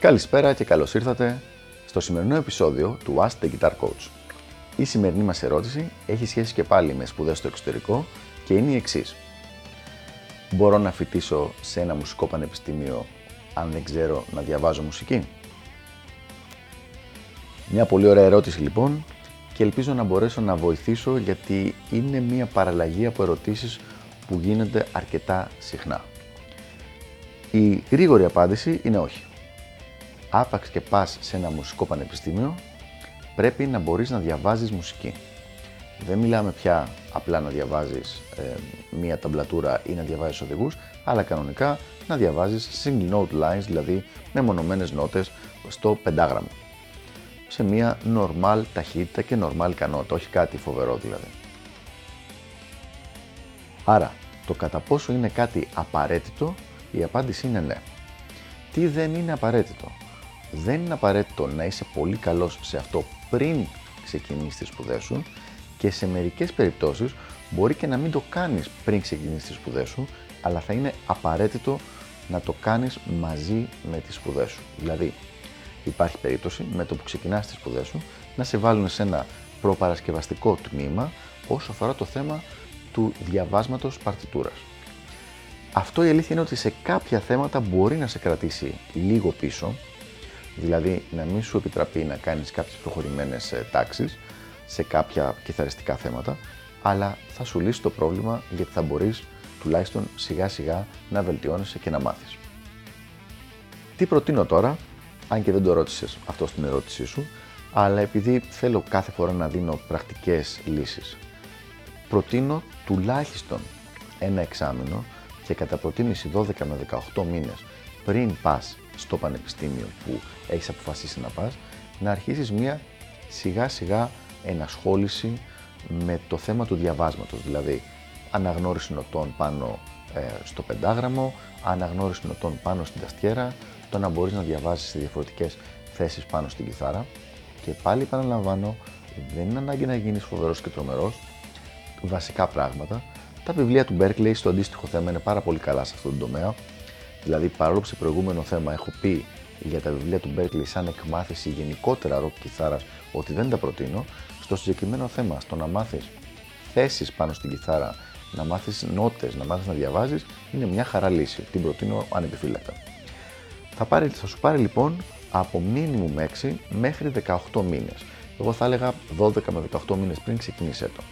Καλησπέρα και καλώς ήρθατε στο σημερινό επεισόδιο του Ask the Guitar Coach. Η σημερινή μας ερώτηση έχει σχέση και πάλι με σπουδές στο εξωτερικό και είναι η εξής. Μπορώ να φοιτήσω σε ένα μουσικό πανεπιστήμιο αν δεν ξέρω να διαβάζω μουσική; Μια πολύ ωραία ερώτηση λοιπόν και ελπίζω να μπορέσω να βοηθήσω γιατί είναι μια παραλλαγή από ερωτήσεις που γίνονται αρκετά συχνά. Η γρήγορη απάντηση είναι όχι. Άπαξ και πας σε ένα μουσικό πανεπιστήμιο, πρέπει να μπορείς να διαβάζεις μουσική. Δεν μιλάμε πια απλά να διαβάζεις ε, μία ταμπλατούρα ή να διαβάζεις οδηγούς, αλλά κανονικά να διαβάζεις single note lines, δηλαδή με μονομένες νότες στο πεντάγραμμο. Σε μία normal ταχύτητα και normal ικανότητα, όχι κάτι φοβερό δηλαδή. Άρα, το κατά πόσο είναι κάτι απαραίτητο, η απάντηση είναι ναι. Τι δεν είναι απαραίτητο; Δεν είναι απαραίτητο να είσαι πολύ καλός σε αυτό πριν ξεκινήσεις τις σπουδές σου και σε μερικές περιπτώσεις μπορεί και να μην το κάνεις πριν ξεκινήσεις τις σπουδές σου, αλλά θα είναι απαραίτητο να το κάνεις μαζί με τις σπουδές σου. Δηλαδή, υπάρχει περίπτωση με το που ξεκινάς τις σπουδές σου να σε βάλουν σε ένα προπαρασκευαστικό τμήμα όσο αφορά το θέμα του διαβάσματος παρτιτούρας. Αυτό η αλήθεια είναι ότι σε κάποια θέματα μπορεί να σε κρατήσει λίγο πίσω, δηλαδή να μην σου επιτραπεί να κάνεις κάποιες προχωρημένες ε, τάξεις σε κάποια κιθαριστικά θέματα, αλλά θα σου λύσει το πρόβλημα γιατί θα μπορείς τουλάχιστον σιγά σιγά να βελτιώνεσαι και να μάθεις. Τι προτείνω τώρα, αν και δεν το ρώτησες αυτό στην ερώτησή σου, αλλά επειδή θέλω κάθε φορά να δίνω πρακτικές λύσεις. Προτείνω τουλάχιστον ένα εξάμεινο και κατά προτίμηση 12 με 18 μήνες πριν πας στο πανεπιστήμιο που έχεις αποφασίσει να πας, να αρχίσεις μία σιγά σιγά ενασχόληση με το θέμα του διαβάσματος, δηλαδή αναγνώριση νοτών πάνω ε, στο πεντάγραμμο, αναγνώριση νοτών πάνω στην ταστιέρα, το να μπορείς να διαβάζεις σε διαφορετικές θέσεις πάνω στην κιθάρα και πάλι επαναλαμβάνω, δεν είναι ανάγκη να γίνεις φοβερός και τρομερός, βασικά πράγματα. Τα βιβλία του Berkeley στο αντίστοιχο θέμα είναι πάρα πολύ καλά σε αυτό το τομέα. Δηλαδή, παρόλο που σε προηγούμενο θέμα έχω πει για τα βιβλία του Berkeley σαν εκμάθηση γενικότερα ροκ κιθάρας ότι δεν τα προτείνω, στο συγκεκριμένο θέμα, στο να μάθεις θέσεις πάνω στην κιθάρα, να μάθεις νότες, να μάθεις να διαβάζεις, είναι μια χαρά λύση. Την προτείνω ανεπιφύλακτα. Θα, πάρει, θα σου πάρει λοιπόν από minimum 6 μέχρι 18 μήνες. Εγώ θα έλεγα 12 με 18 μήνες πριν ξεκινήσέ το.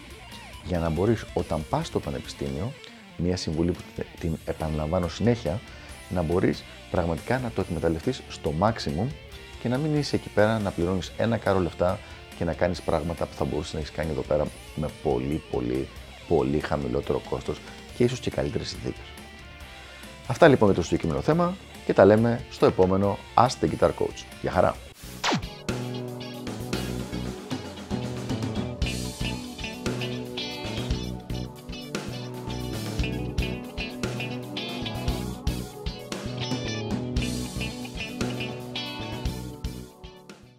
Για να μπορείς όταν πας στο πανεπιστήμιο, μια συμβουλή που την επαναλαμβάνω συνέχεια, να μπορείς πραγματικά να το εκμεταλλευτείς στο maximum και να μην είσαι εκεί πέρα να πληρώνεις ένα κάρο λεφτά και να κάνεις πράγματα που θα μπορούσες να έχεις κάνει εδώ πέρα με πολύ πολύ πολύ χαμηλότερο κόστος και ίσως και καλύτερες συνθήκες. Αυτά λοιπόν για το συγκεκριμένο θέμα και τα λέμε στο επόμενο Ask the Guitar Coach. Γεια χαρά!